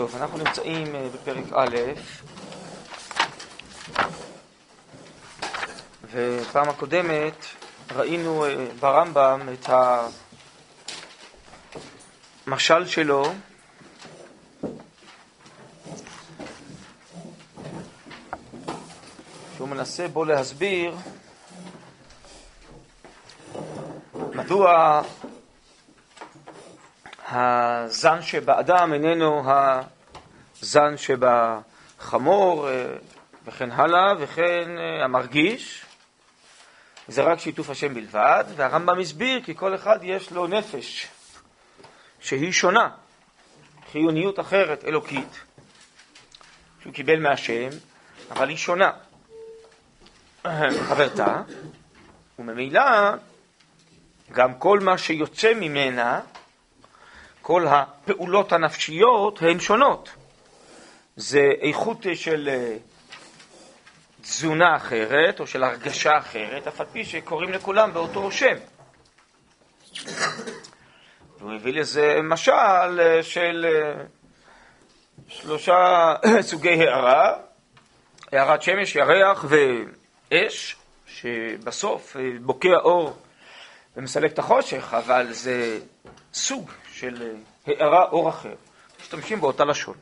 טוב, אנחנו נמצאים אה, בפרק א', ופעם הקודמת ראינו אה, ברמב"ם את המשל שלו. שהוא מנסה בו להסביר מדוע הזן שבאדם איננו הזן שבחמור אה, וכן הלאה, וכן אה, המרגיש. זה רק שיתוף השם בלבד, והרמב"ם הסביר כי כל אחד יש לו נפש שהיא שונה, חיוניות אחרת, אלוקית, שהוא קיבל מהשם, אבל היא שונה. חברתה, וממילא גם כל מה שיוצא ממנה כל הפעולות הנפשיות הן שונות. זה איכות של אה, תזונה אחרת או של הרגשה אחרת, אף על פי שקוראים לכולם באותו שם. והוא הביא לזה משל אה, של אה, שלושה סוגי הערה, הערת שמש, ירח ואש, שבסוף בוקע אור ומסלק את החושך, אבל זה סוג של אה, הארה אור אחר. משתמשים באותה לשון.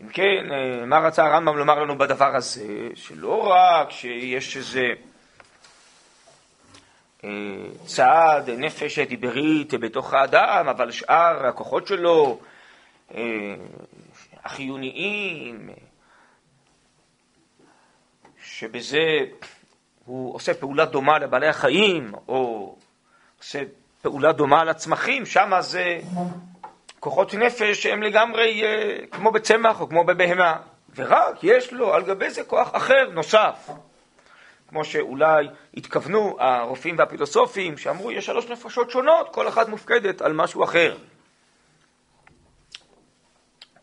אם כן, אה, מה רצה הרמב"ם לומר לנו בדבר הזה? שלא רק שיש איזה אה, צעד, נפש דיברית בתוך האדם, אבל שאר הכוחות שלו, החיוניים, שבזה הוא עושה פעולה דומה לבעלי החיים, או עושה פעולה דומה לצמחים, שם זה כוחות נפש שהם לגמרי אה, כמו בצמח או כמו בבהמה, ורק יש לו על גבי זה כוח אחר, נוסף. כמו שאולי התכוונו הרופאים והפילוסופים, שאמרו יש שלוש נפשות שונות, כל אחת מופקדת על משהו אחר.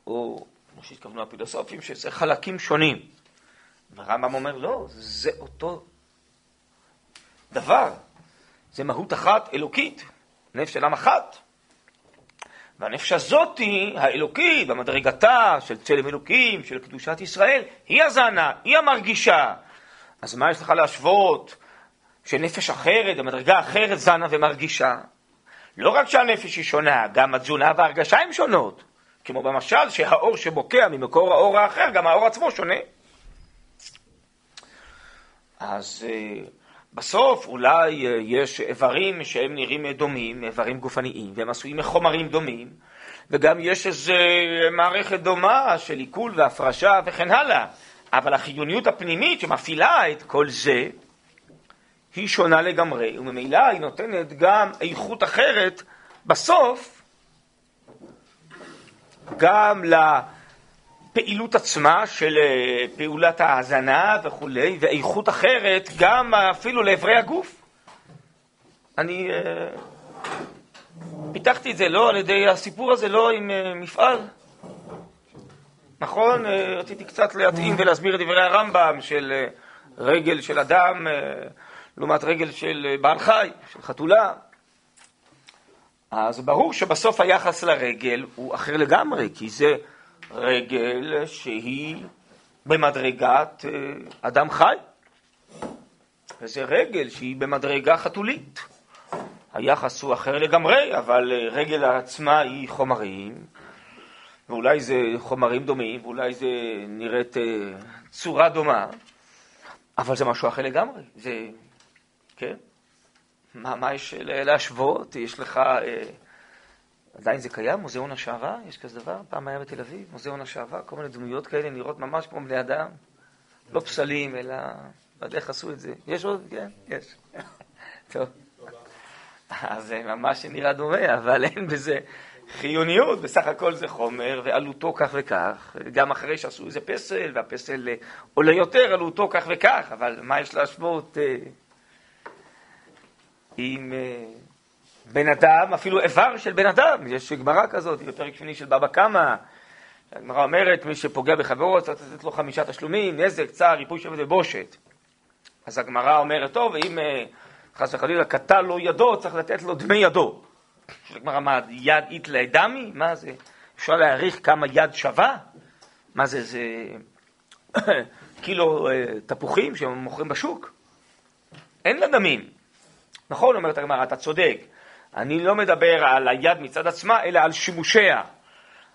או כמו שהתכוונו הפילוסופים, שזה חלקים שונים. ורמב"ם אומר, לא, זה אותו דבר. זה מהות אחת אלוקית, נפש של עם אחת. והנפש הזאתי, האלוקית, במדרגתה של צלם אלוקים, של קדושת ישראל, היא הזנה, היא המרגישה. אז מה יש לך להשוות שנפש אחרת, במדרגה אחרת זנה ומרגישה? לא רק שהנפש היא שונה, גם התזונה וההרגשה הן שונות. כמו במשל שהאור שבוקע ממקור האור האחר, גם האור עצמו שונה. אז אה, בסוף אולי אה, יש איברים שהם נראים דומים, איברים גופניים, והם עשויים מחומרים דומים, וגם יש איזו מערכת דומה של עיכול והפרשה וכן הלאה, אבל החיוניות הפנימית שמפעילה את כל זה, היא שונה לגמרי, וממילא היא נותנת גם איכות אחרת בסוף, גם ל... הפעילות עצמה של אה, פעולת ההאזנה וכולי, ואיכות אחרת גם אפילו לאיברי הגוף. אני uh, פיתחתי את זה לא על ידי הסיפור הזה, לא עם uh, מפעל. נכון, רציתי קצת להתאים ולהסביר את דברי הרמב"ם של רגל של אדם לעומת רגל של בעל חי, של חתולה. אז ברור שבסוף היחס לרגל הוא אחר לגמרי, כי זה רגל שהיא במדרגת אה, אדם חי, וזה רגל שהיא במדרגה חתולית. היחס הוא אחר לגמרי, אבל אה, רגל עצמה היא חומרים, ואולי זה חומרים דומים, ואולי זה נראית אה, צורה דומה, אבל זה משהו אחר לגמרי. זה, כן? מה, מה יש להשוות? יש לך... עדיין זה קיים, מוזיאון השערה, יש כזה דבר, פעם היה בתל אביב, מוזיאון השערה, כל מיני דמויות כאלה נראות ממש כמו בני אדם, לא פסלים, אלא, לא יודע איך עשו את זה. יש עוד? כן, יש. טוב. אז זה ממש נראה דומה, אבל אין בזה חיוניות, בסך הכל זה חומר, ועלותו כך וכך, גם אחרי שעשו איזה פסל, והפסל עולה יותר, עלותו כך וכך, אבל מה יש להשוות אה, עם... בן אדם, אפילו איבר של בן אדם. יש גמרא כזאת בפרק שני של בבא קמא. הגמרא אומרת, מי שפוגע בחברו צריך לתת לו חמישה תשלומים, נזק, צער, ריפוי שבת ובושת. אז הגמרא אומרת, טוב, אם אה, חס וחלילה קטע לו ידו, צריך לתת לו דמי ידו. הגמרא, מה, יד אית דמי? מה זה? אפשר להעריך כמה יד שווה? מה זה, זה קילו אה, תפוחים שמוכרים בשוק? אין לה דמים. נכון, אומרת הגמרא, אתה צודק. אני לא מדבר על היד מצד עצמה, אלא על שימושיה.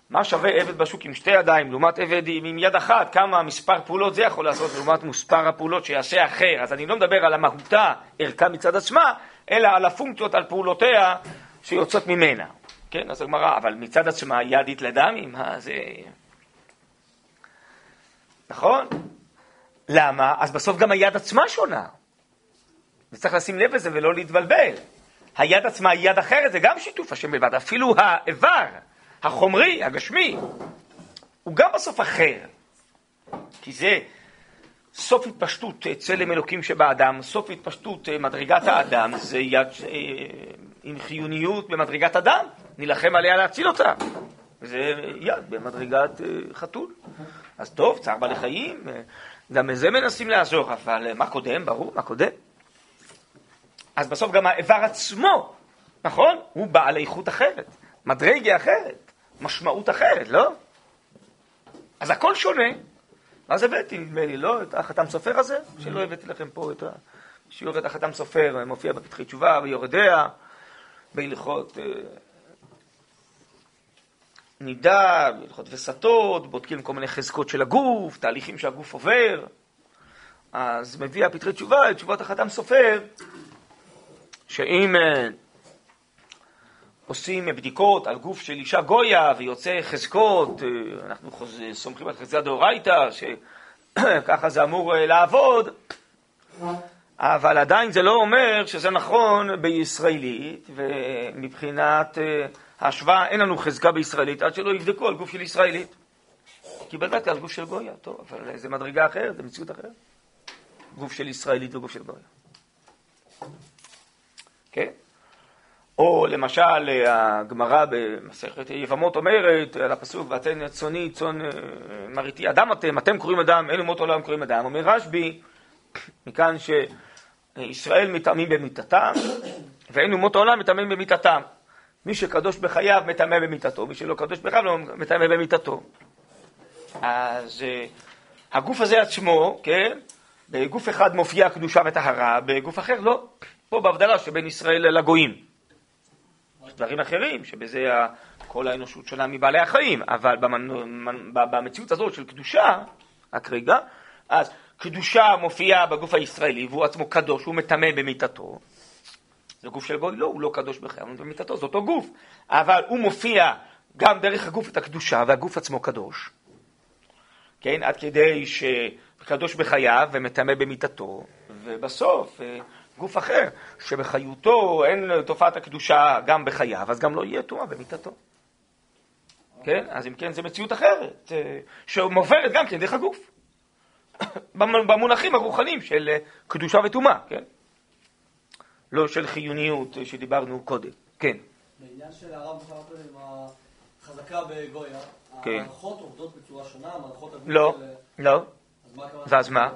מה שווה עבד בשוק עם שתי ידיים לעומת עבד עם יד אחת? כמה מספר פעולות זה יכול לעשות לעומת מספר הפעולות שיעשה אחר? אז אני לא מדבר על המהותה, ערכה מצד עצמה, אלא על הפונקציות, על פעולותיה שיוצאות ממנה. כן, אז הגמרא, אבל מצד עצמה יד התלדמי, מה זה... נכון? למה? אז בסוף גם היד עצמה שונה. וצריך לשים לב לזה ולא להתבלבל. היד עצמה היא יד אחרת, זה גם שיתוף השם בלבד. אפילו האיבר, החומרי, הגשמי, הוא גם בסוף אחר. כי זה סוף התפשטות צלם אלוקים שבאדם, סוף התפשטות אה, מדרגת האדם, זה יד אה, עם חיוניות במדרגת אדם, נילחם עליה להציל אותה. זה יד במדרגת אה, חתול. אז טוב, צער בעלי חיים, גם בזה מנסים לעזור, אבל מה קודם? ברור, מה קודם? אז בסוף גם האיבר עצמו, נכון? הוא בעל איכות אחרת, מדרגה אחרת, משמעות אחרת, לא? אז הכל שונה. אז הבאתי, נדמה לי, לא? את החתם סופר הזה? שלא הבאתי לכם פה את השיעור את החתם סופר, מופיע בפתחי תשובה, ויורדיה, בהלכות אה, נידה, בהלכות וסתות, בודקים כל מיני חזקות של הגוף, תהליכים שהגוף עובר. אז מביא הפתחי תשובה את תשובות החתם סופר, שאם אה, עושים בדיקות על גוף של אישה גויה ויוצא חזקות, אה, אנחנו סומכים על חזקת דאורייתא, שככה זה אמור אה, לעבוד, אבל עדיין זה לא אומר שזה נכון בישראלית, ומבחינת ההשוואה אין לנו חזקה בישראלית עד שלא יבדקו על גוף של ישראלית. כי בדקתי על גוף של גויה, טוב, אבל זה מדרגה אחרת, זה מציאות אחרת. גוף של ישראלית וגוף של גויה. כן? או למשל הגמרא במסכת יבמות אומרת על הפסוק ואתן צוני צאן אה, מרעיתי אדם אתם, אתם קוראים אדם, אין אומות עולם קוראים אדם. אומר רשב"י, מכאן שישראל מטעמים במיתתם ואין אומות העולם מטעמים במיתתם. מי שקדוש בחייו מטמא במיתתו, מי שלא קדוש בחייו לא מטמא במיתתו. אז אה, הגוף הזה עצמו, כן, בגוף אחד מופיעה קדושה וטהרה, בגוף אחר לא. פה בהבדלה שבין ישראל לגויים. יש דברים אחרים, שבזה כל האנושות שונה מבעלי החיים, אבל במציאות הזאת של קדושה, רק רגע, אז קדושה מופיעה בגוף הישראלי, והוא עצמו קדוש, הוא מטמא במיתתו. זה גוף של גוי? לא, הוא לא קדוש בחייו, הוא במיתתו, זה אותו גוף. אבל הוא מופיע גם דרך הגוף את הקדושה, והגוף עצמו קדוש. כן, עד כדי שקדוש בחייו ומטמא במיתתו, ובסוף אה, גוף אחר, שבחיותו אין תופעת הקדושה גם בחייו, אז גם לא יהיה טומאה במיתתו. כן? אז אם כן, זו מציאות אחרת, אה, שמוברת גם כן דרך הגוף. במונחים הרוחניים של אה, קדושה וטומאה, כן? לא של חיוניות אה, שדיברנו קודם. כן. בעניין של הרב בחרת עם החזקה בגויה, כן. המערכות עובדות בצורה שונה, המערכות... לא, לא. ואז מה?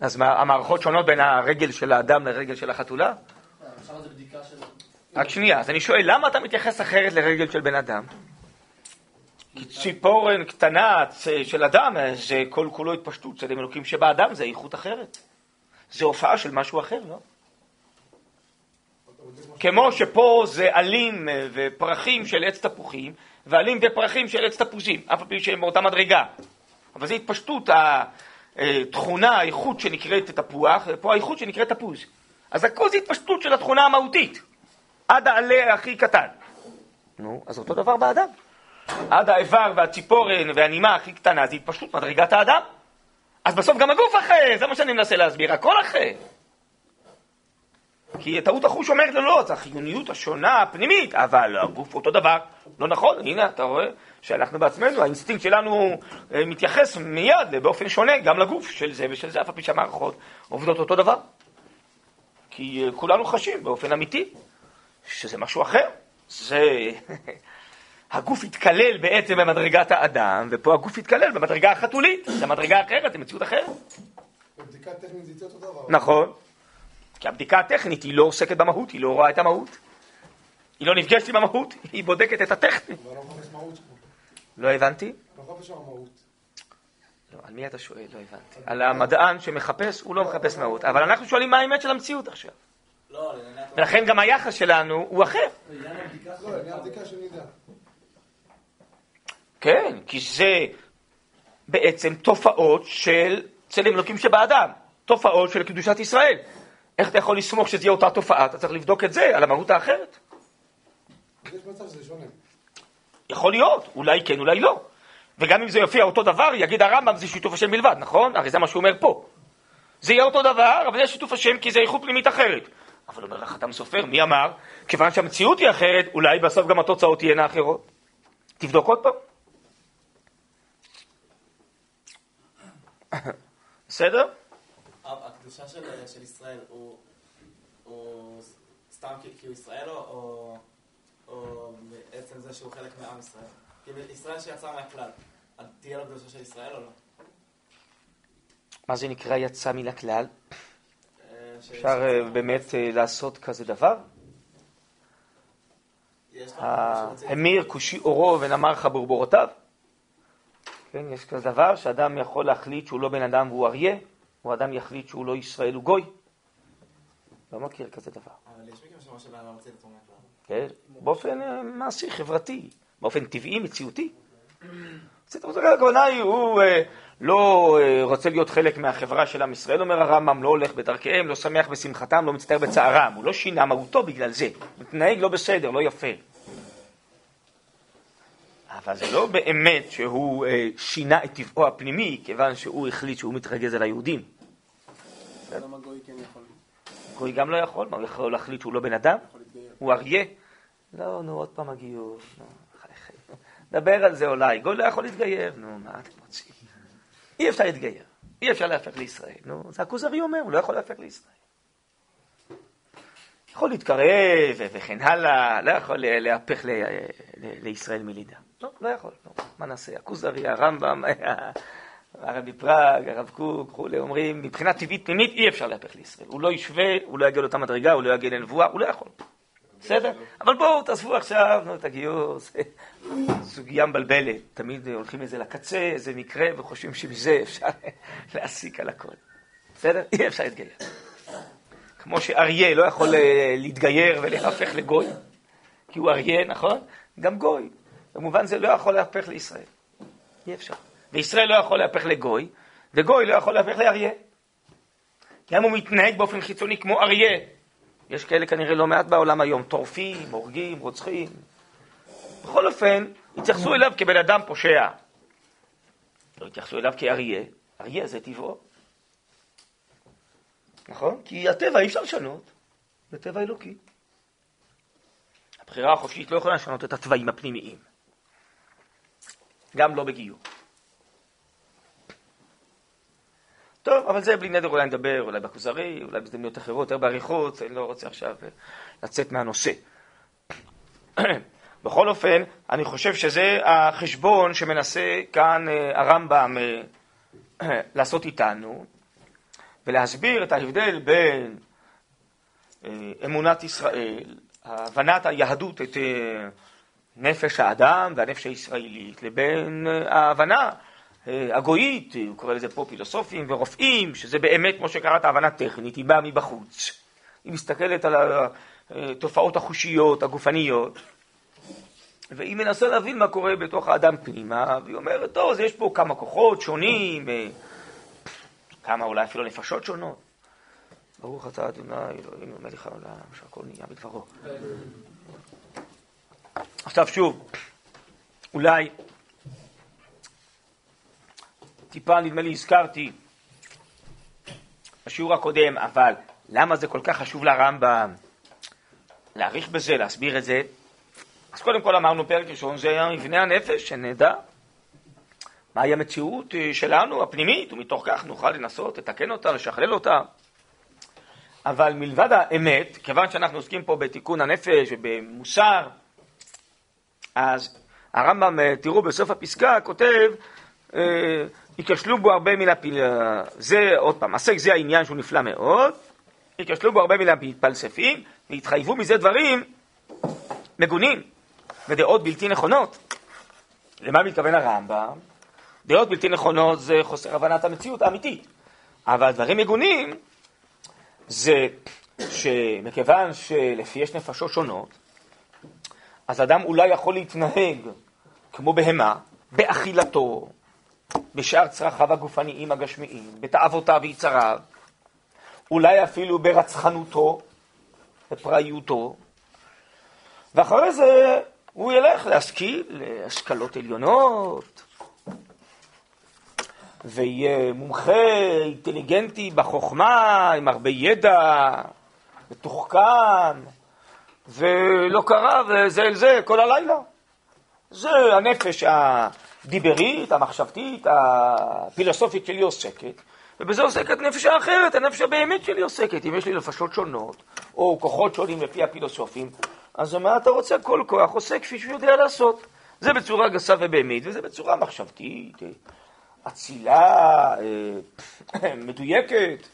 אז מה, המערכות שונות בין הרגל של האדם לרגל של החתולה? רק שנייה, אז אני שואל, למה אתה מתייחס אחרת לרגל של בן אדם? כי ציפורן קטנה של אדם, זה כל כולו התפשטות, צלם אלוקים שבאדם, זה איכות אחרת. זה הופעה של משהו אחר, לא? כמו שפה זה עלים ופרחים של עץ תפוחים, ועלים ופרחים של עץ תפוזים, אף על פי שהם באותה מדרגה. אבל זה התפשטות אה, תכונה, איכות שנקראת תפוח, פה האיכות שנקראת תפוז. אז הכל זה התפשטות של התכונה המהותית, עד העלה הכי קטן. נו, אז אותו דבר באדם. עד האיבר והציפורן והנימה הכי קטנה זה התפשטות מדרגת האדם. אז בסוף גם הגוף אחר, זה מה שאני מנסה להסביר, הכל אחר. כי טעות החוש אומרת לו, לא, זה החיוניות השונה, הפנימית, אבל הגוף אותו דבר. לא נכון, הנה, אתה רואה שאנחנו בעצמנו, האינסטינקט שלנו אה, מתייחס מיד באופן שונה גם לגוף של זה ושל זה, אף על פי שהמערכות עובדות אותו דבר. כי אה, כולנו חשים באופן אמיתי שזה משהו אחר. זה... הגוף התקלל בעצם במדרגת האדם, ופה הגוף התקלל במדרגה החתולית, זו מדרגה אחרת, זו מציאות אחרת. בבדיקה טכנית זה אותו דבר. נכון. כי הבדיקה הטכנית היא לא עוסקת במהות, היא לא רואה את המהות. היא לא נפגשת עם המהות, היא בודקת את הטכני. אבל לא מחפש מהות פה. לא הבנתי? לא מחפש. לא, על מי אתה שואל? לא הבנתי. על המדען שמחפש, הוא לא מחפש מהות. אבל אנחנו שואלים מה האמת של המציאות עכשיו. לא, ולכן גם היחס שלנו הוא אחר. כן, כי זה בעצם תופעות של צלם אלוקים שבאדם. תופעות של קדושת ישראל. איך אתה יכול לסמוך שזה יהיה אותה תופעה? אתה צריך לבדוק את זה על המהות האחרת. יש מצב שזה שונה. יכול להיות, אולי כן, אולי לא. וגם אם זה יופיע אותו דבר, יגיד הרמב"ם זה שיתוף השם בלבד, נכון? הרי זה מה שהוא אומר פה. זה יהיה אותו דבר, אבל זה שיתוף השם כי זה איכות פנימית אחרת. אבל אומר אדם סופר, מי אמר? כיוון שהמציאות היא אחרת, אולי בסוף גם התוצאות תהיינה אחרות. תבדוק עוד פעם. בסדר? הקדושה של, של ישראל הוא, הוא סתם כי, כי הוא ישראל או, או, או בעצם זה שהוא חלק מעם ישראל? כי ישראל שיצא מהכלל, תהיה לו קדושה של ישראל או לא? מה זה נקרא יצא מן הכלל? אה, אפשר אה, באמת אה, לעשות כזה דבר? המיר כושי אורו ונמר חברבורותיו? כן, יש כזה דבר שאדם יכול להחליט שהוא לא בן אדם והוא אריה, או אדם יחליט שהוא לא ישראל הוא גוי. לא מכיר כזה דבר. אבל יש מקרים שאומר שבן אדם מוציא את. כן? באופן אה, מעשי, חברתי, באופן טבעי, מציאותי. הכוונה היא, הוא אה, לא אה, רוצה להיות חלק מהחברה של עם ישראל, אומר הרמב"ם, לא הולך בדרכיהם, לא שמח בשמחתם, לא מצטער בצערם. הוא לא שינה מהותו בגלל זה. הוא מתנהג לא בסדר, לא יפה. אבל זה לא באמת שהוא אה, שינה את טבעו הפנימי, כיוון שהוא החליט שהוא מתרגז על היהודים. למה גוי כן יכול גוי גם לא יכול, מה, הוא יכול להחליט שהוא לא בן אדם? הוא אריה? לא, נו, עוד פעם הגיור. נדבר על זה אולי. גוי לא יכול להתגייר. נו, מה אתם רוצים? אי אפשר להתגייר. אי אפשר להפך לישראל. נו, זה הכוזרי אומר, הוא לא יכול להפך לישראל. יכול להתקרב וכן הלאה, לא יכול להפך לישראל מלידה. לא, לא יכול. לא. מה נעשה? הכוזרי, הרמב"ם, הרבי פראג, הרב קוק, וכולי, אומרים, מבחינה טבעית פנימית אי אפשר להפך לישראל. הוא לא ישווה, הוא לא יגיע לאותה מדרגה, הוא לא יגיע לנבואה, הוא לא יכול. בסדר? אבל בואו, תעזבו עכשיו, נו, את הגיור, זה סוגיה מבלבלת. תמיד הולכים לזה לקצה, איזה מקרה, וחושבים שמזה אפשר להסיק על הכל. בסדר? אי אפשר להתגייר. כמו שאריה לא יכול אה, להתגייר ולהפך לגוי, כי הוא אריה, נכון? גם גוי. במובן זה לא יכול להפך לישראל. אי אפשר. וישראל לא יכול להפך לגוי, וגוי לא יכול להפך לאריה. גם הוא מתנהג באופן חיצוני כמו אריה. יש כאלה כנראה לא מעט בעולם היום, טורפים, הורגים, רוצחים. בכל אופן, התייחסו אליו כבן אדם פושע. לא התייחסו אליו כאריה, אריה זה טבעו. נכון? כי הטבע אי אפשר לשנות, זה טבע אלוקי. הבחירה החופשית לא יכולה לשנות את התוואים הפנימיים. גם לא בגיור. טוב, אבל זה בלי נדר אולי נדבר, אולי בכוזרי, אולי בהזדמנויות אחרות, יותר באריכות, אני לא רוצה עכשיו אה, לצאת מהנושא. בכל אופן, אני חושב שזה החשבון שמנסה כאן אה, הרמב"ם אה, לעשות איתנו, ולהסביר את ההבדל בין אמונת ישראל, הבנת היהדות את נפש האדם והנפש הישראלית, לבין אה, ההבנה אה, הגויית, הוא קורא לזה פה פילוסופים ורופאים, שזה באמת, כמו שקראת, הבנה טכנית, היא באה מבחוץ. היא מסתכלת על התופעות החושיות, הגופניות, והיא מנסה להבין מה קורה בתוך האדם פנימה, והיא אומרת, טוב, אז יש פה כמה כוחות שונים, אה, כמה אולי אפילו נפשות שונות. ברוך אתה ה' אלוהינו מלך העולם, שהכל נהיה בדברו. עכשיו שוב, אולי טיפה נדמה לי הזכרתי בשיעור הקודם, אבל למה זה כל כך חשוב לרמב"ם להעריך בזה, להסביר את זה? אז קודם כל אמרנו פרק ראשון, זה היה מבנה הנפש, שנדע מהי המציאות אה, שלנו, הפנימית, ומתוך כך נוכל לנסות לתקן אותה, לשכלל אותה. אבל מלבד האמת, כיוון שאנחנו עוסקים פה בתיקון הנפש ובמוסר, אז הרמב"ם, אה, תראו בסוף הפסקה, כותב, אה, ייכשלו בו הרבה מן הפיל... זה, עוד פעם, עסק זה העניין שהוא נפלא מאוד, ייכשלו בו הרבה מן המתפלספים, והתחייבו מזה דברים מגונים ודעות בלתי נכונות. למה מתכוון הרמב"ם? דעות בלתי נכונות זה חוסר הבנת המציאות האמיתית, אבל דברים מגונים זה שמכיוון שלפי יש נפשות שונות, אז אדם אולי יכול להתנהג כמו בהמה, באכילתו, בשאר צרכיו הגופניים הגשמיים, בתאוותיו ויצריו, אולי אפילו ברצחנותו, בפראיותו, ואחרי זה הוא ילך להשכיל להשכלות עליונות, ויהיה מומחה אינטליגנטי בחוכמה, עם הרבה ידע, מתוחכם, ולא קרה, וזה אל זה כל הלילה. זה הנפש הדיברית, המחשבתית, הפילוסופית שלי עוסקת, ובזה עוסקת נפש האחרת, הנפש הבאמת שלי עוסקת. אם יש לי נפשות שונות, או כוחות שונים לפי הפילוסופים, אז מה אתה רוצה? כל כוח עושה כפי שהוא יודע לעשות. זה בצורה גסה ובאמת, וזה בצורה מחשבתית, אצילה, אה, מדויקת,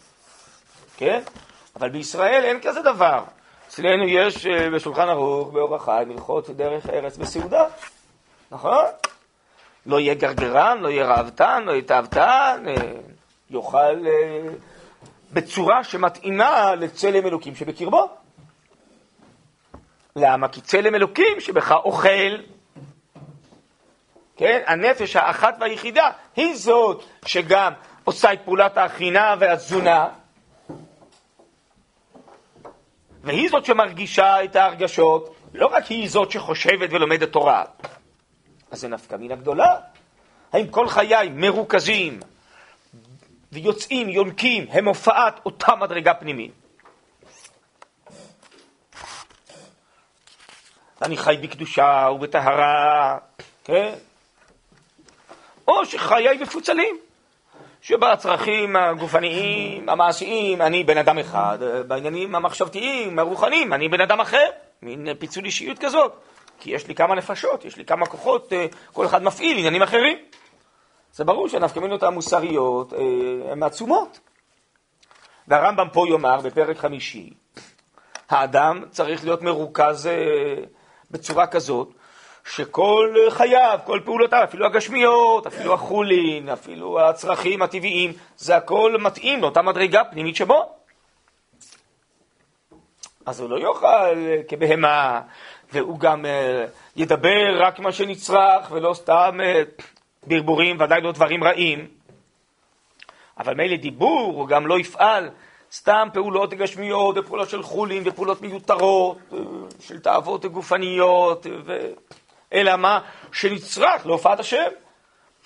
כן? אבל בישראל אין כזה דבר. אצלנו יש אה, בשולחן ערוך, באורח חי, מלכות דרך ארץ בסעודה, נכון? לא יהיה גרגרן, לא יהיה ראוותן, לא יהיה תאוותן, אה, יאכל בצורה שמתאימה לצלם אלוקים שבקרבו. למה? כי צלם אלוקים שבך אוכל. כן? הנפש האחת והיחידה היא זאת שגם עושה את פעולת ההכינה והתזונה, והיא זאת שמרגישה את ההרגשות, לא רק היא זאת שחושבת ולומדת תורה. אז זה נפקא מינה גדולה. האם כל חיי מרוכזים ויוצאים, יונקים, הם הופעת אותה מדרגה פנימית? אני חי בקדושה ובטהרה, כן? או שחיי מפוצלים, שבצרכים הגופניים, המעשיים, אני בן אדם אחד, בעניינים המחשבתיים, הרוחניים, אני בן אדם אחר, מין פיצול אישיות כזאת. כי יש לי כמה נפשות, יש לי כמה כוחות, אה, כל אחד מפעיל עניינים אחרים. זה ברור שהנפקמינות המוסריות אה, הן עצומות. והרמב"ם פה יאמר בפרק חמישי, האדם צריך להיות מרוכז אה, בצורה כזאת, שכל חייו, כל פעולותיו, אפילו הגשמיות, אפילו החולין, אפילו הצרכים הטבעיים, זה הכל מתאים לאותה מדרגה פנימית שבו. אז הוא לא יאכל כבהמה, והוא גם אה, ידבר רק מה שנצרך, ולא סתם אה, ברבורים, ודאי לא דברים רעים. אבל מילא דיבור, הוא גם לא יפעל סתם פעולות גשמיות ופעולות של חולין ופעולות מיותרות, אה, של תאוות גופניות, ו... אלא מה שנצרך להופעת השם,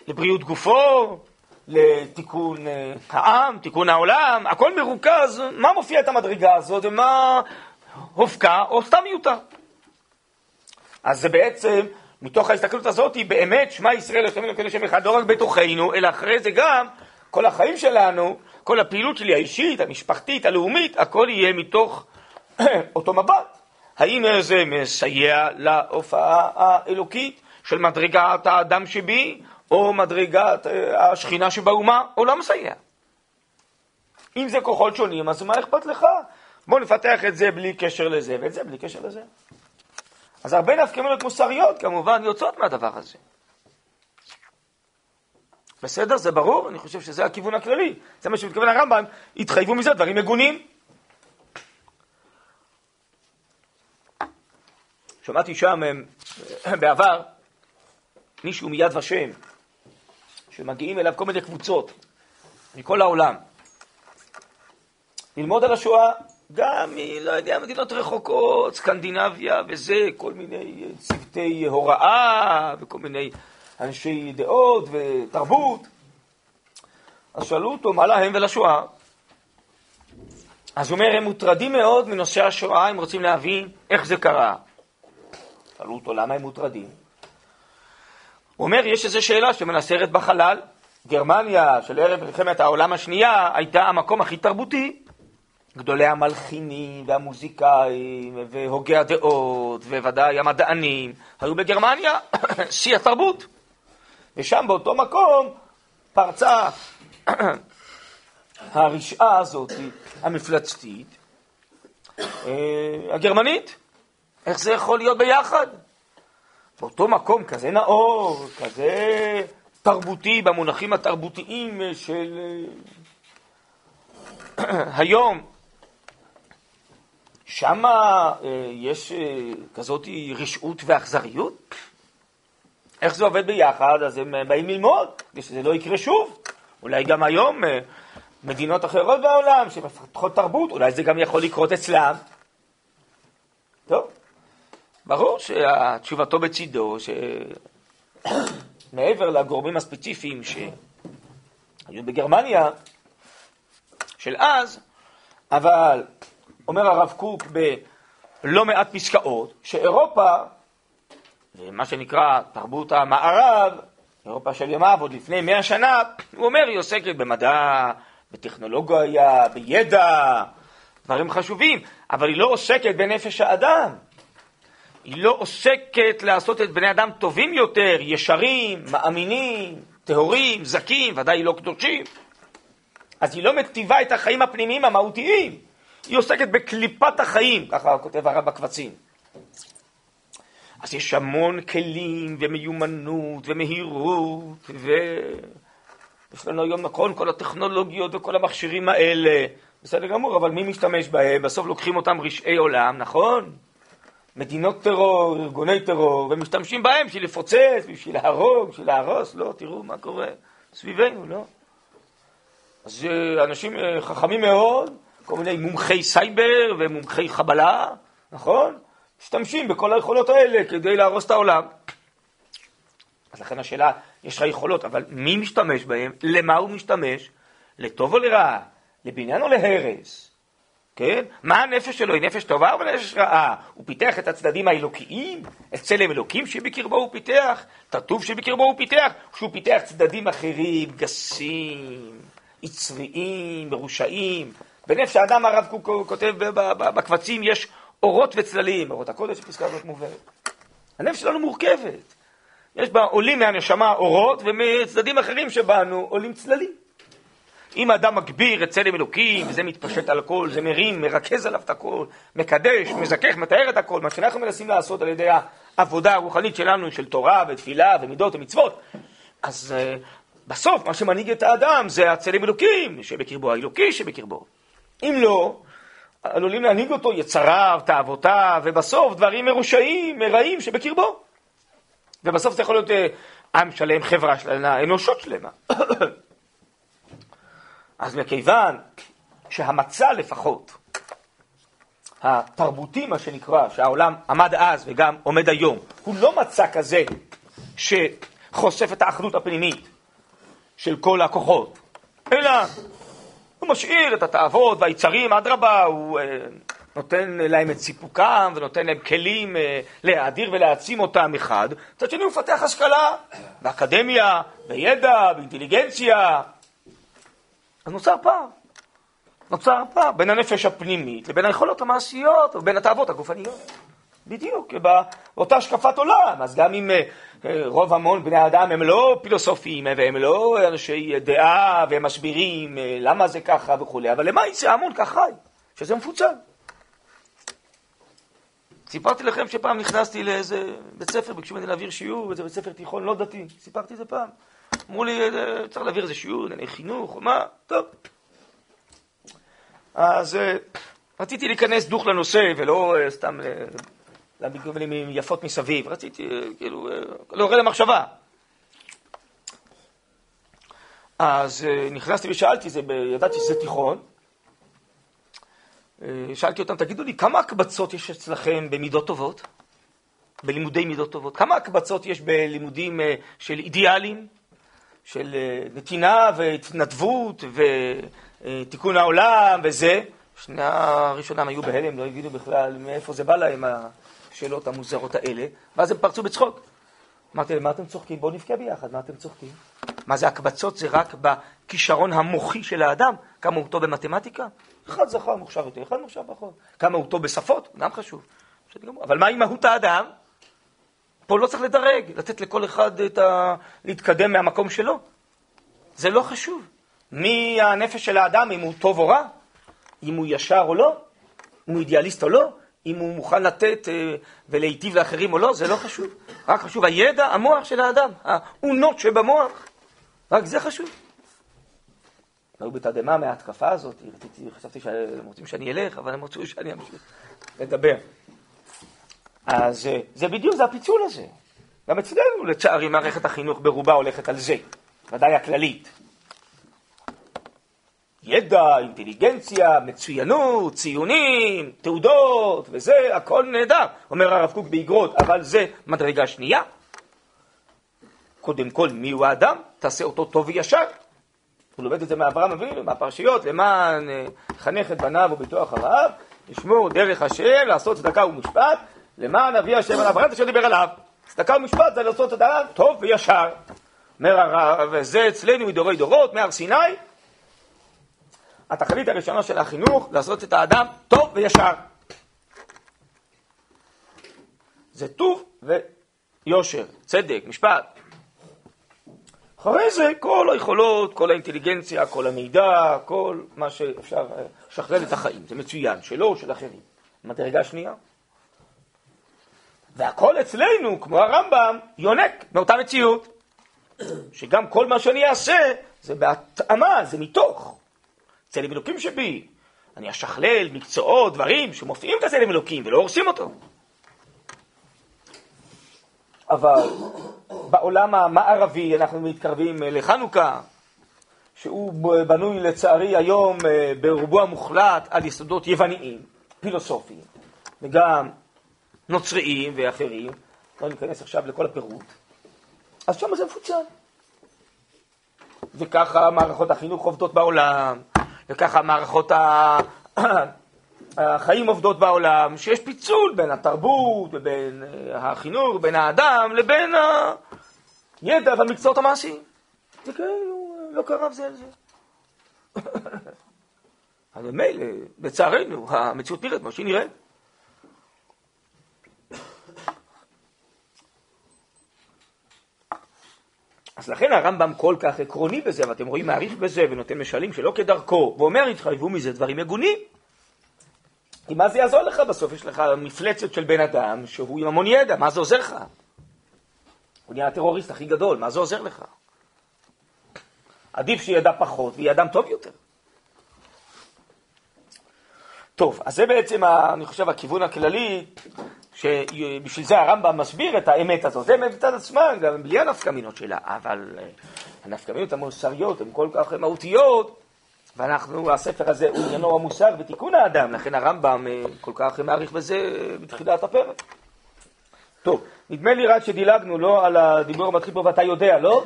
לבריאות גופו, לתיקון אה, העם, תיקון העולם, הכל מרוכז, מה מופיע את המדרגה הזאת ומה הופקע או סתם מיותר. אז זה בעצם, מתוך ההסתכלות הזאת, היא באמת שמע ישראל השם אלוקינו שם אחד, לא רק בתוכנו, אלא אחרי זה גם כל החיים שלנו, כל הפעילות שלי האישית, המשפחתית, הלאומית, הכל יהיה מתוך אותו מבט. האם זה מסייע להופעה האלוקית של מדרגת האדם שבי, או מדרגת אה, השכינה שבאומה, או לא מסייע? אם זה כוחות שונים, אז מה אכפת לך? בוא נפתח את זה בלי קשר לזה, ואת זה בלי קשר לזה. אז הרבה נפקמינות מוסריות כמובן יוצאות מהדבר הזה. בסדר? זה ברור? אני חושב שזה הכיוון הכללי. זה מה שמתכוון הרמב"ם, התחייבו מזה דברים מגונים. שמעתי שם בעבר מישהו מיד ושם, שמגיעים אליו כל מיני קבוצות מכל העולם, ללמוד על השואה, גם, לא יודע, מדינות רחוקות, סקנדינביה וזה, כל מיני צוותי הוראה וכל מיני אנשי דעות ותרבות. אז שאלו אותו, מה להם ולשואה? אז הוא אומר, הם מוטרדים מאוד מנושא השואה, הם רוצים להבין איך זה קרה. שאלו אותו למה הם מוטרדים. הוא אומר, יש איזו שאלה שמנסרת בחלל. גרמניה של ערב מלחמת העולם השנייה הייתה המקום הכי תרבותי. גדולי המלחינים והמוזיקאים והוגי הדעות וודאי המדענים היו בגרמניה, שיא התרבות. ושם באותו מקום פרצה הרשעה הזאת, המפלצתית, אה, הגרמנית, איך זה יכול להיות ביחד? באותו מקום כזה נאור, כזה תרבותי, במונחים התרבותיים של אה, היום, שם אה, יש אה, כזאת רשעות ואכזריות? איך זה עובד ביחד? אז הם באים ללמוד, כדי שזה לא יקרה שוב. אולי גם היום מדינות אחרות בעולם שמפתחות תרבות, אולי זה גם יכול לקרות אצלם. ברור שתשובתו בצידו, שמעבר לגורמים הספציפיים שהיו בגרמניה של אז, אבל אומר הרב קוק בלא מעט פסקאות, שאירופה, מה שנקרא תרבות המערב, אירופה של ימיו עוד לפני מאה שנה, הוא אומר, היא עוסקת במדע, בטכנולוגיה, בידע, דברים חשובים, אבל היא לא עוסקת בנפש האדם. היא לא עוסקת לעשות את בני אדם טובים יותר, ישרים, מאמינים, טהורים, זכים, ודאי לא קדושים. אז היא לא מטיבה את החיים הפנימיים המהותיים, היא עוסקת בקליפת החיים, ככה כותב הרב בקבצים. אז יש המון כלים ומיומנות ומהירות ו... יש לנו היום נכון כל הטכנולוגיות וכל המכשירים האלה, בסדר גמור, אבל מי משתמש בהם? בסוף לוקחים אותם רשעי עולם, נכון? מדינות טרור, ארגוני טרור, ומשתמשים בהם בשביל לפוצץ, בשביל להרוג, בשביל להרוס, לא, תראו מה קורה סביבנו, לא? אז אה, אנשים אה, חכמים מאוד, כל מיני מומחי סייבר ומומחי חבלה, נכון? משתמשים בכל היכולות האלה כדי להרוס את העולם. אז לכן השאלה, יש לך יכולות, אבל מי משתמש בהן? למה הוא משתמש? לטוב או לרעה? לבניין או להרס? כן? מה הנפש שלו? היא נפש טובה או נפש רעה? הוא פיתח את הצדדים האלוקיים? את צלם אלוקים שבקרבו הוא פיתח? את הטוב שבקרבו הוא פיתח? שהוא פיתח צדדים אחרים, גסים, יצריים, מרושעים? בנפש האדם הרב קוק כותב בקבצים יש אורות וצללים, אורות הקודש, הפסקה הזאת מובהרת. הנפש שלנו מורכבת. יש בה עולים מהנשמה אורות, ומצדדים אחרים שבנו עולים צללים. אם האדם מגביר את צלם אלוקים, וזה מתפשט על הכל, זה מרים, מרכז עליו את הכל, מקדש, מזכך, מתאר את הכל, מה שאנחנו מנסים לעשות על ידי העבודה הרוחנית שלנו, של תורה ותפילה ומידות ומצוות, אז uh, בסוף מה שמנהיג את האדם זה הצלם אלוקים, שבקרבו האלוקי שבקרבו. אם לא, עלולים להנהיג אותו יצריו, תאוותיו, ובסוף דברים מרושעים, מרעים שבקרבו. ובסוף זה יכול להיות אה, עם שלם, חברה שלמה, אנושות שלמה. אז מכיוון שהמצע לפחות, התרבותי מה שנקרא, שהעולם עמד אז וגם עומד היום, הוא לא מצע כזה שחושף את האחדות הפנימית של כל הכוחות, אלא הוא משאיר את התאוות והיצרים, אדרבה, הוא אה, נותן להם את סיפוקם ונותן להם כלים אה, להאדיר ולהעצים אותם מחד, מצד שני הוא מפתח השכלה באקדמיה, בידע, באינטליגנציה. אז נוצר פער. נוצר פער בין הנפש הפנימית לבין היכולות המעשיות ובין התאוות הגופניות. בדיוק, באותה השקפת עולם. אז גם אם אה, אה, רוב המון בני האדם הם לא פילוסופים והם לא אנשי דעה והם מסבירים למה זה ככה וכולי, אבל למעשה ההמון כך חי, שזה מפוצל. סיפרתי לכם שפעם נכנסתי לאיזה בית ספר, ביקשו ממני להעביר שיעור, באיזה בית ספר תיכון לא דתי, סיפרתי את זה פעם. אמרו לי, אה, צריך להעביר איזה שיעור, ענייני חינוך, או מה, טוב. אז אה, רציתי להיכנס דוך לנושא, ולא אה, סתם להביא כל מיני יפות מסביב, רציתי כאילו לעורר למחשבה. אז נכנסתי ושאלתי, ידעתי שזה תיכון, שאלתי אותם, תגידו לי, כמה הקבצות יש אצלכם במידות טובות? בלימודי מידות טובות? כמה הקבצות יש בלימודים של אידיאלים, של אה, נתינה והתנדבות ותיקון העולם וזה? שני הראשונם היו בהלם, לא הבינו בכלל מאיפה זה בא להם השאלות המוזרות האלה, ואז הם פרצו בצחוק. אמרתי להם, מה אתם צוחקים? בואו נבכה ביחד, מה אתם צוחקים? מה זה הקבצות? זה רק בכישרון המוחי של האדם, כמה הוא טוב במתמטיקה? אחד זכר מוכשר יותר, אחד מוכשר פחות. כמה הוא טוב בשפות, גם חשוב. אבל מה עם מהות האדם? פה לא צריך לדרג, לתת לכל אחד את ה... להתקדם מהמקום שלו. זה לא חשוב. מי הנפש של האדם, אם הוא טוב או רע, אם הוא ישר או לא, אם הוא אידיאליסט או לא, אם הוא מוכן לתת אה, ולהיטיב לאחרים או לא, זה לא חשוב. רק חשוב הידע, המוח של האדם, האונות שבמוח, רק זה חשוב. היו בתדהמה מההתקפה הזאת, חשבתי שהם רוצים שאני אלך, אבל הם רצו שאני אמשיך לדבר. אז אה, זה בדיוק, זה הפיצול הזה. גם אצלנו, לצערי, מערכת החינוך ברובה הולכת על זה, ודאי הכללית. ידע, אינטליגנציה, מצוינות, ציונים, תעודות וזה, הכל נהדר, אומר הרב קוק באגרות, אבל זה מדרגה שנייה. קודם כל, מי הוא האדם? תעשה אותו טוב וישר. הוא לומד את זה מאברהם אבינו, מהפרשיות, למען חנך את בניו וביתו אחריו, לשמור דרך השם, לעשות צדקה ומשפט, למען אבי השם על אברהם אשר דיבר עליו. צדקה ומשפט זה לעשות את האדם טוב וישר. אומר הרב, וזה אצלנו מדורי דורות, מהר סיני. התכלית הראשונה של החינוך, לעשות את האדם טוב וישר. זה טוב ויושר, צדק, משפט. אחרי זה כל היכולות, כל האינטליגנציה, כל המידע, כל מה שאפשר לשכלל את החיים. זה מצוין, שלו או של אחרים. מדרגה שנייה. והכל אצלנו, כמו הרמב"ם, יונק מאותה מציאות. שגם כל מה שאני אעשה זה בהתאמה, זה מתוך. צלם אלוקים שבי. אני אשכלל מקצועות, דברים שמופיעים כצלם אלוקים ולא הורסים אותו. אבל בעולם המערבי אנחנו מתקרבים לחנוכה, שהוא בנוי לצערי היום אה, ברובו המוחלט על יסודות יווניים, פילוסופיים, וגם נוצריים ואחרים, לא ניכנס עכשיו לכל הפירוט, אז שם זה מפוצל. וככה מערכות החינוך עובדות בעולם, וככה מערכות החיים עובדות בעולם, שיש פיצול בין התרבות ובין אה, החינוך, בין האדם, לבין הידע והמקצועות המעשיים. זה כאילו לא קרב זה על זה. אבל מילא, לצערנו, המציאות נראית כמו שהיא נראית. אז לכן הרמב"ם כל כך עקרוני בזה, ואתם רואים מעריך בזה ונותן משלים שלא כדרכו, ואומר, התחייבו מזה דברים מגונים. כי מה זה יעזור לך בסוף? יש לך מפלצת של בן אדם שהוא עם המון ידע, מה זה עוזר לך? הוא נהיה הטרוריסט הכי גדול, מה זה עוזר לך? עדיף שידע פחות ויהיה אדם טוב יותר. טוב, אז זה בעצם, אני חושב, הכיוון הכללי, שבשביל זה הרמב"ם מסביר את האמת הזאת. זה מצד עצמה, גם בלי הנפקמינות שלה, אבל אה, הנפקמינות המוסריות הן כל כך מהותיות, ואנחנו, הספר הזה הוא עניינו המוסר ותיקון האדם, לכן הרמב"ם אה, כל כך מעריך בזה בתחילת הפרק. טוב, נדמה לי רק שדילגנו, לא, על הדיבור המתחיל פה ואתה יודע, לא?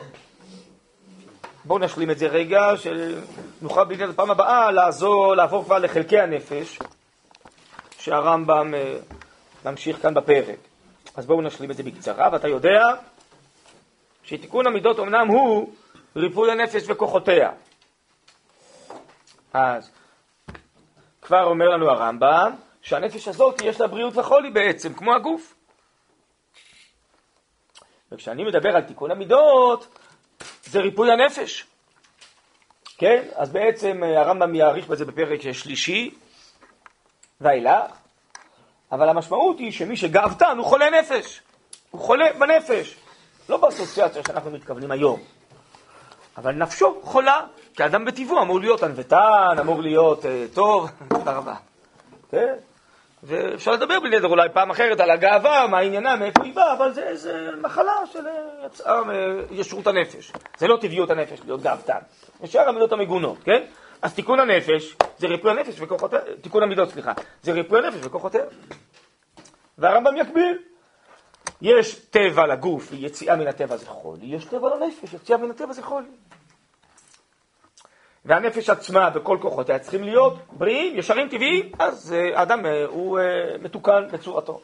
בואו נשלים את זה רגע, שנוכל בעניין הפעם הבאה לעזור, לעבור כבר לחלקי הנפש, שהרמב"ם ממשיך כאן בפרק. אז בואו נשלים את זה בקצרה, ואתה יודע שתיקון המידות אמנם הוא ריפוי הנפש וכוחותיה. אז כבר אומר לנו הרמב"ם שהנפש הזאת יש לה בריאות וחולי בעצם, כמו הגוף. וכשאני מדבר על תיקון המידות, זה ריפוי הנפש. כן? אז בעצם אה, הרמב"ם יאריך בזה בפרק שלישי ואילך, אבל המשמעות היא שמי שגאוותן הוא חולה נפש. הוא חולה בנפש. לא באסוציאציה שאנחנו מתכוונים היום. אבל נפשו חולה, כי אדם בטבעו אמור להיות ענוותן, אמור להיות uh, טוב, תודה רבה. כן? ואפשר לדבר בלי נדר אולי פעם אחרת על הגאווה, מה עניינה, מאיפה היא באה, אבל זה, זה מחלה של יצאה מישרות הנפש. זה לא טבעיות הנפש להיות גאוותן. זה שאר המידות המגונות, כן? אז תיקון הנפש זה ריפוי הנפש וכוחותיה, תיקון המידות, סליחה, זה ריפוי הנפש וכוחותיה. והרמב"ם יקביל. יש טבע לגוף, יציאה מן הטבע זה חולי, יש טבע לנפש, יציאה מן הטבע זה חולי. והנפש עצמה וכל כוחותיה צריכים להיות בריאים, ישרים, טבעיים, אז אה, האדם אה, הוא אה, מתוקן בצורתו.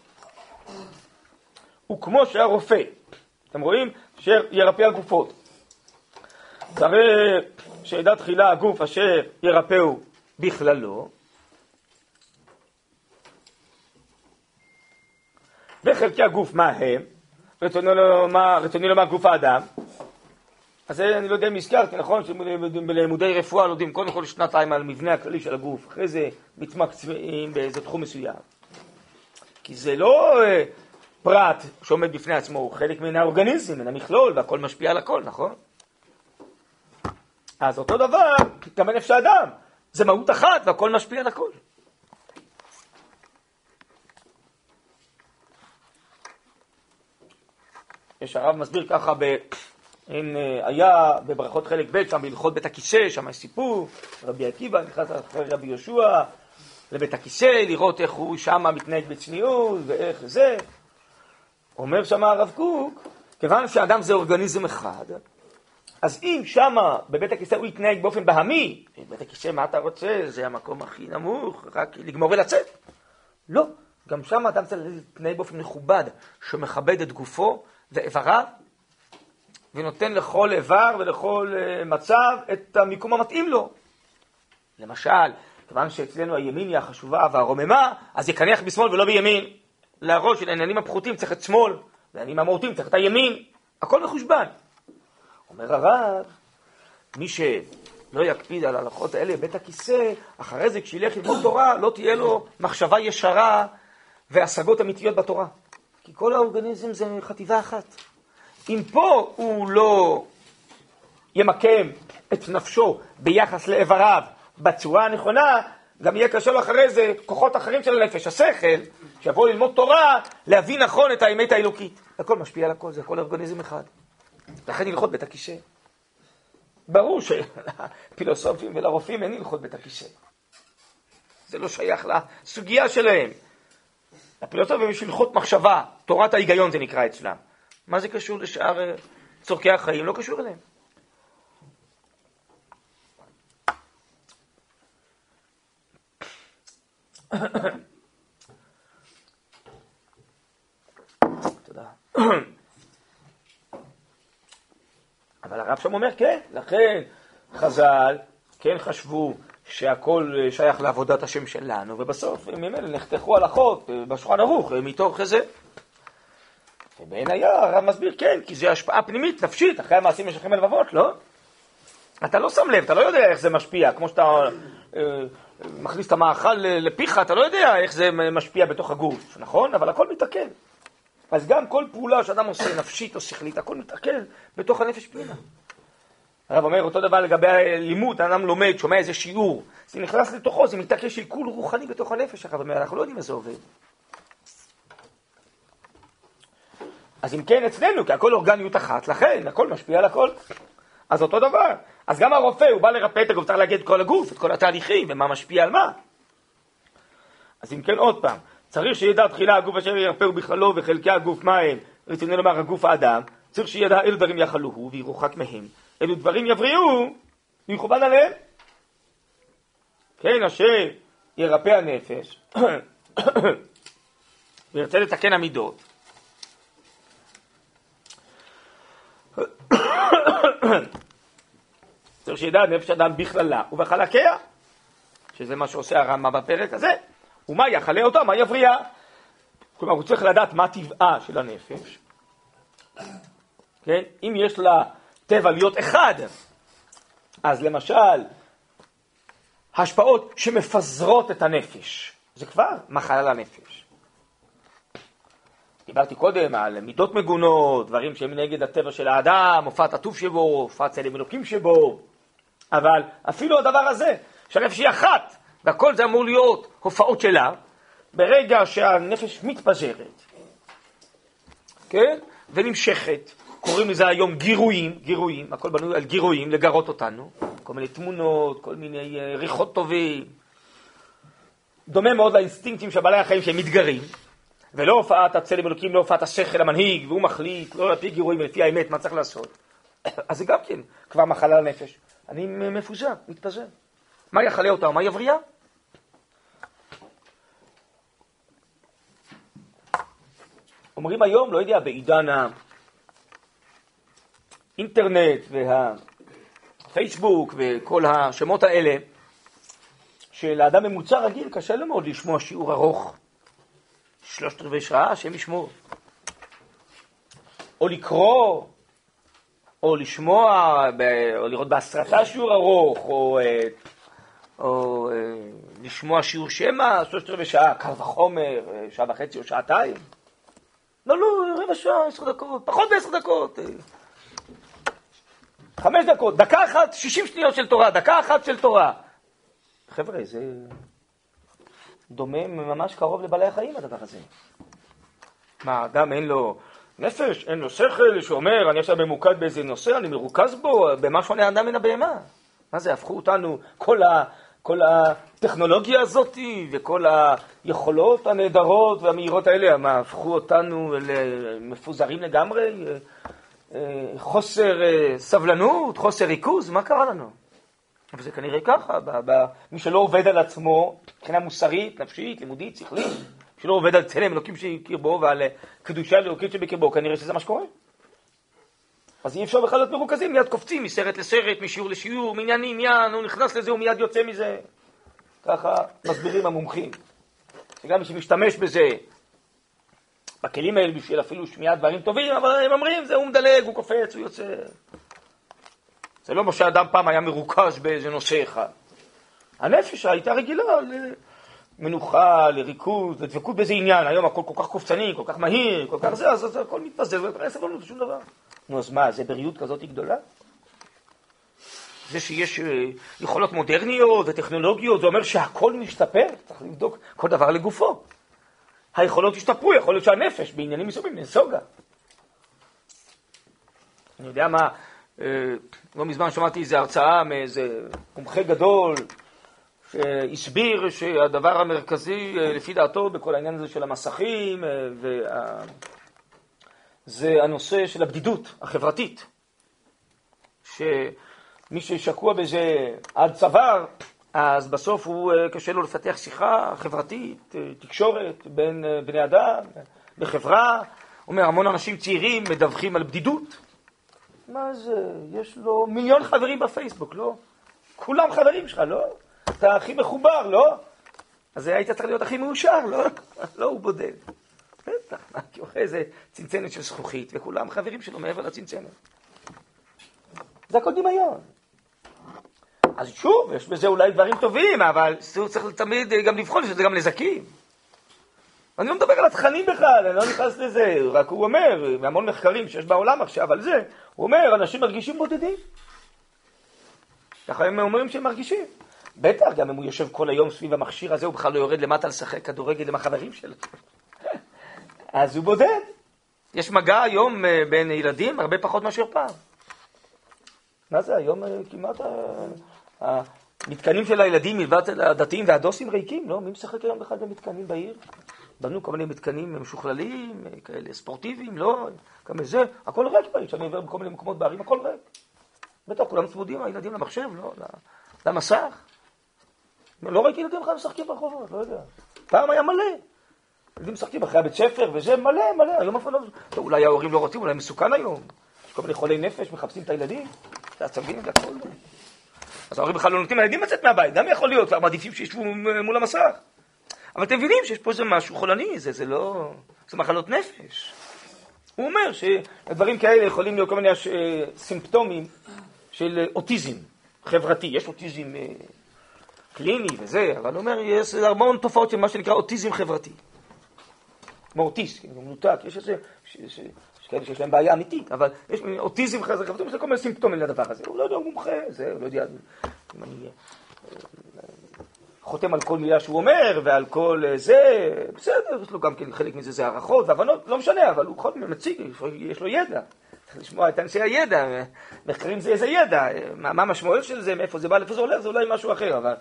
הוא כמו שהרופא, אתם רואים? שירפא הגופות. הרי שידע תחילה הגוף אשר ירפאו בכללו, וחלקי הגוף מה הם? רצוני לומר, רצוני לומר גוף האדם, אז אני לא יודע אם הזכרתי, נכון? שבלימודי רפואה לומדים קודם כל שנתיים על המבנה הכללי של הגוף, אחרי זה מתמקצעים באיזה תחום מסוים. כי זה לא אה, פרט שעומד בפני עצמו, הוא חלק מן האורגניזם, מן המכלול, והכל משפיע על הכל, נכון? אז אותו דבר, גם בנפש האדם, זה מהות אחת והכל משפיע על הכל. יש הרב מסביר ככה, ב... אין, אה, היה בברכות חלק ב', שם בהלכות בית הכיסא, שם יש סיפור, רבי עקיבא נכנס אחרי רבי יהושע לבית הכיסא, לראות איך הוא שם מתנהג בצניעות ואיך זה. אומר שם הרב קוק, כיוון שאדם זה אורגניזם אחד, אז אם שמה בבית הכיסא הוא יתנהג באופן בהמי, בבית הכיסא מה אתה רוצה? זה המקום הכי נמוך, רק לגמור ולצאת. לא, גם שם אדם צריך להתנהג באופן מכובד, שמכבד את גופו ואיבריו, ונותן לכל איבר ולכל אה, מצב את המיקום המתאים לו. למשל, כיוון שאצלנו הימין היא החשובה והרוממה, אז יקנח בשמאל ולא בימין. להראות שלעניינים הפחותים צריך את שמאל, לעניינים המהותיים צריך את הימין. הכל מחושבן. אומר הרב, מי שלא יקפיד על ההלכות האלה בבית הכיסא, אחרי זה כשילך ללמוד תורה, לא תהיה לו מחשבה ישרה והשגות אמיתיות בתורה. כי כל האורגניזם זה חטיבה אחת. אם פה הוא לא ימקם את נפשו ביחס לאיבריו בצורה הנכונה, גם יהיה קשה לו אחרי זה כוחות אחרים של הנפש, השכל, שיבוא ללמוד תורה, להבין נכון את האמת האלוקית. הכל משפיע על הכל, זה הכל אורגניזם אחד. לכן הלכות בית הכיסא. ברור שלפילוסופים ולרופאים אין הלכות בית הכיסא. זה לא שייך לסוגיה שלהם. לפילוסופים יש הלכות מחשבה, תורת ההיגיון זה נקרא אצלם. מה זה קשור לשאר אה, צורכי החיים? לא קשור אליהם. תודה. אבל הרב שם אומר, כן, לכן חז"ל כן חשבו שהכל אה, שייך לעבודת השם שלנו, ובסוף ממילא נחתכו הלכות אה, בשולחן ערוך מתוך זה. ובעין היה, הרב מסביר, כן, כי זה השפעה פנימית, נפשית, אחרי המעשים יש לכם הלבבות, לא? אתה לא שם לב, אתה לא יודע איך זה משפיע, כמו שאתה אה, מכניס את המאכל לפיך, אתה לא יודע איך זה משפיע בתוך הגוף, נכון? אבל הכל מתעכל. אז גם כל פעולה שאדם עושה, נפשית או שכלית, הכל מתעכל בתוך הנפש פנימה. הרב אומר אותו דבר לגבי לימוד, האדם לומד, שומע איזה שיעור, זה נכנס לתוכו, זה מתעכל שיקול רוחני בתוך הנפש, הרב אומר, אנחנו לא יודעים איך זה עובד. אז אם כן אצלנו, כי הכל אורגניות אחת, לכן הכל משפיע על הכל. אז אותו דבר. אז גם הרופא, הוא בא לרפא את הגוף, צריך להגיד את כל הגוף, את כל התהליכים, ומה משפיע על מה. אז אם כן, עוד פעם, צריך שידע תחילה הגוף אשר ירפאו בכללו וחלקי הגוף מה הם, רצוני לומר הגוף האדם, צריך שידע אילו דברים יחלוהו וירוחק מהם, אילו דברים יבריאו ויכוון עליהם. כן, אשר ירפא הנפש. וירצה לתקן המידות, צריך שידע נפש אדם בכללה ובחלקיה, שזה מה שעושה הרמב"ם בפרק הזה, ומה יחלה אותה, מה יבריאה. כלומר, הוא צריך לדעת מה טבעה של הנפש. כן? אם יש לה טבע להיות אחד, אז למשל, השפעות שמפזרות את הנפש, זה כבר מחלה לנפש. דיברתי קודם על מידות מגונות, דברים שהם נגד הטבע של האדם, הופעת הטוב שבו, הופעת צלם אלוקים שבו, אבל אפילו הדבר הזה, שהנפש היא אחת, והכל זה אמור להיות הופעות שלה, ברגע שהנפש מתפזרת, כן, ונמשכת, קוראים לזה היום גירויים, גירויים, הכל בנוי על גירויים, לגרות אותנו, כל מיני תמונות, כל מיני אה, ריחות טובים, דומה מאוד לאינסטינקטים של בעלי החיים שהם מתגרים, ולא הופעת הצלם אלוקים, לא הופעת השכל המנהיג, והוא מחליט, לא לפי גירויים, לפי האמת, מה צריך לעשות. אז זה גם כן כבר מחלה לנפש. אני מפוזר, מתפזר. מה יחלה אותה ומה יבריאה? אומרים היום, לא יודע, בעידן האינטרנט והפייסבוק וכל השמות האלה, שלאדם ממוצע רגיל קשה לו מאוד לשמוע שיעור ארוך, שלושת רבעי שעה, השם ישמור. או לקרוא, או לשמוע, או לראות בהסרטה שיעור ארוך, או, או אה, לשמוע שיעור שמע, שלושת רבעי שעה, קל וחומר, אה, שעה וחצי או שעתיים. לא, לא, רבע שעה, עשר דקות, פחות מעשר דקות. אה. חמש דקות, דקה אחת, שישים שניות של תורה, דקה אחת של תורה. חבר'ה, זה דומה ממש קרוב לבעלי החיים הדבר הזה. מה, אדם אין לו נפש, אין לו שכל, שאומר, אני עכשיו ממוקד באיזה נושא, אני מרוכז בו, במה שונה האדם מן הבהמה. מה זה, הפכו אותנו, כל, כל הטכנולוגיה הזאת וכל היכולות הנהדרות והמהירות האלה, מה, הפכו אותנו למפוזרים לגמרי? אה, חוסר אה, סבלנות, חוסר ריכוז, מה קרה לנו? אבל זה כנראה ככה, מי שלא עובד על עצמו, מבחינה מוסרית, נפשית, לימודית, שכלית, שלא עובד על צלם אלוקים שבקרבו ועל קדושה אלוקית שבקרבו, כנראה שזה מה שקורה. אז אי אפשר בכלל להיות מרוכזים, מיד קופצים מסרט לסרט, משיעור לשיעור, מעניין לעניין, הוא נכנס לזה, הוא מיד יוצא מזה. ככה מסבירים המומחים. שגם מי שמשתמש בזה, בכלים האלה בשביל אפילו שמיעת דברים טובים, אבל הם אומרים, זה הוא מדלג, הוא קופץ, הוא יוצא. זה לא מה שאדם פעם היה מרוכז באיזה נושא אחד. הנפש הייתה רגילה למנוחה, לריכוז, לדבקות באיזה עניין. היום הכל כל כך קופצני, כל כך מהיר, כל כך זה, אז הכל מתפזר, ואין סבלנות לשום דבר. נו, אז מה, זה בריאות כזאת גדולה? זה שיש אה, יכולות מודרניות וטכנולוגיות, זה אומר שהכל משתפר, צריך לבדוק כל דבר לגופו. היכולות השתפרו, יכול להיות שהנפש בעניינים מסוימים נסוגה. אני יודע מה, אה, לא מזמן שמעתי איזו הרצאה מאיזה מומחה גדול שהסביר שהדבר המרכזי, אה, לפי דעתו, בכל העניין הזה של המסכים, וה... זה הנושא של הבדידות החברתית. שמי ששקוע בזה עד צוואר, אז בסוף הוא, אה, קשה לו לפתח שיחה חברתית, אה, תקשורת בין אה, בני אדם, בחברה. אומר, המון אנשים צעירים מדווחים על בדידות. מה זה, יש לו מיליון חברים בפייסבוק, לא? כולם חברים שלך, לא? אתה הכי מחובר, לא? אז היית צריך להיות הכי מאושר, לא? לא, הוא בודד. בטח, מה, כי אוכל איזה צנצנת של זכוכית, וכולם חברים שלו מעבר לצנצנת. זה הכל דמיון. אז שוב, יש בזה אולי דברים טובים, אבל צריך תמיד גם לבחון שזה גם נזקים. אני לא מדבר על התכנים בכלל, אני לא נכנס לזה, רק הוא אומר, מהמון מחקרים שיש בעולם עכשיו על זה, הוא אומר, אנשים מרגישים בודדים. ככה הם אומרים שהם מרגישים. בטח, גם אם הוא יושב כל היום סביב המכשיר הזה, הוא בכלל לא יורד למטה לשחק כדורגל עם החברים שלו. אז הוא בודד. יש מגע היום אה, בין ילדים הרבה פחות מאשר פעם. מה זה, היום אה, כמעט אה, המתקנים של הילדים מלבד הדתיים והדוסים ריקים, לא? מי משחק היום בכלל במתקנים בעיר? בנו כל מיני מתקנים משוכללים, כאלה ספורטיביים, לא? גם זה, הכל ריק בעיר, כשאני עובר בכל מיני מקומות בערים, הכל ריק. בטח, כולם צמודים, הילדים למחשב, לא? למסך. לא ראיתי ילדים בכלל משחקים ברחובות, לא יודע. פעם היה מלא. ילדים משחקים אחרי הבית ספר, וזה מלא, מלא, היום אף אחד לא... אולי ההורים לא רוצים, אולי מסוכן היום. יש כל מיני חולי נפש, מחפשים את הילדים, זה עצבים והכל. אז ההורים בכלל לא נותנים לילדים לצאת מהבית, גם יכול להיות, כבר מעדיפים שישבו מול המסך. אבל אתם מבינים שיש פה איזה משהו חולני, זה, זה לא... זה מחלות נפש. הוא אומר שדברים כאלה יכולים להיות כל מיני אה, סימפטומים של אוטיזם חברתי. יש אוטיזם אה, קליני וזה, אבל הוא אומר, יש המון תופעות של מה שנקרא אוטיזם חברתי. כמו אוטיסט, הוא מנותק, יש איזה, יש כאלה שיש להם בעיה אמיתית, אבל יש אוטיזם חזק, יש כל מיני סימפטומים לדבר הזה, הוא לא יודע, הוא מומחה, זה, הוא לא יודע אם אני אה, חותם על כל מילה שהוא אומר ועל כל אה, זה, בסדר, יש לו גם כן חלק מזה זה הערכות והבנות, לא משנה, אבל הוא בכל זאת מציג, יש לו ידע. צריך לשמוע את אנשי הידע, מחקרים זה איזה ידע, מה המשמעות של זה, מאיפה זה בא, לאיפה זה הולך, זה אולי משהו אחר, אבל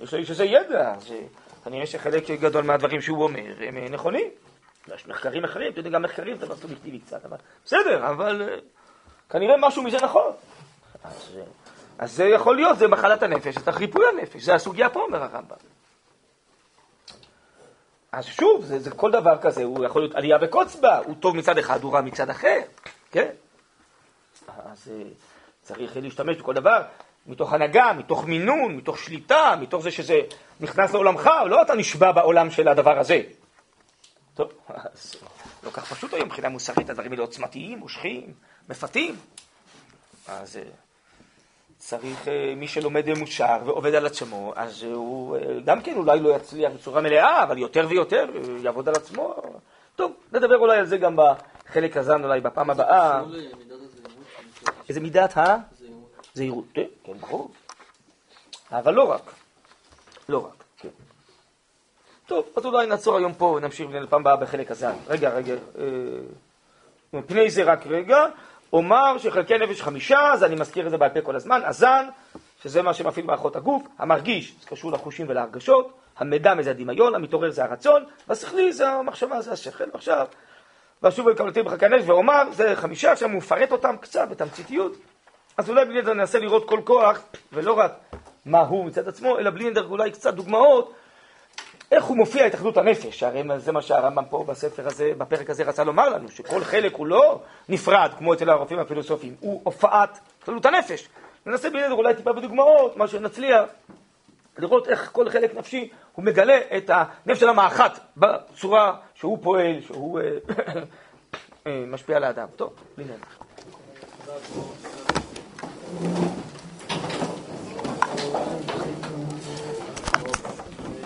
יש לו איש איזה ידע, כנראה שחלק גדול מהדברים שהוא אומר הם נכונים. יש מחקרים אחרים, אתה יודע, גם מחקרים זה דבר סובייקטיבי קצת, אבל בסדר, אבל אה, כנראה משהו מזה נכון. אז, אה, אז זה יכול להיות, זה מחלת הנפש, זה ריפוי הנפש, זה הסוגיה פה, אומר הרמב"ם. אז שוב, זה, זה כל דבר כזה, הוא יכול להיות עלייה בקוצבה, הוא טוב מצד אחד, הוא רע מצד אחר, כן? אז אה, צריך להשתמש בכל דבר, מתוך הנהגה, מתוך מינון, מתוך שליטה, מתוך זה שזה נכנס לעולמך, לא אתה נשבע בעולם של הדבר הזה. טוב, אז לא כך פשוט היום מבחינה מוסרית, הדברים האלה עוצמתיים, מושכים, מפתים. אז אה, צריך, אה, מי שלומד ממושר ועובד על עצמו, אז הוא אה, גם כן אולי לא יצליח בצורה מלאה, אבל יותר ויותר יעבוד על עצמו. טוב, נדבר אולי על זה גם בחלק הזן, אולי בפעם הבאה. איזה מידת ה? זהירות. כן, ברור. אבל לא רק. לא רק. טוב, אז אולי נעצור היום פה ונמשיך לפעם הבאה בחלק הזן. רגע, רגע. מפני זה רק רגע. אומר שחלקי נפש חמישה, אז אני מזכיר את זה בעל פה כל הזמן, הזן, שזה מה שמפעיל מערכות הגוף, המרגיש, זה קשור לחושים ולהרגשות, המדמה זה הדמיון, המתעורר זה הרצון, והשכלי זה המחשבה, זה השכל. עכשיו, ואשוב ולקבלתי בחלקי הנפש ואומר, זה חמישה, עכשיו הוא מפרט אותם קצת בתמציתיות, אז אולי בלי נדר ננסה לראות כל כוח, ולא רק מה הוא מצד עצמו, אלא בלי נדר אולי קצת דוגמאות איך הוא מופיע התאחדות הנפש? הרי זה מה שהרמב"ם פה בספר הזה, בפרק הזה רצה לומר לנו, שכל חלק הוא לא נפרד, כמו אצל הרופאים הפילוסופיים, הוא הופעת התאחדות הנפש. ננסה בלעדר אולי טיפה בדוגמאות, מה שנצליח, לראות איך כל חלק נפשי הוא מגלה את הנפש של המאחת בצורה שהוא פועל, שהוא אה, אה, משפיע על האדם. טוב, בלי נדר.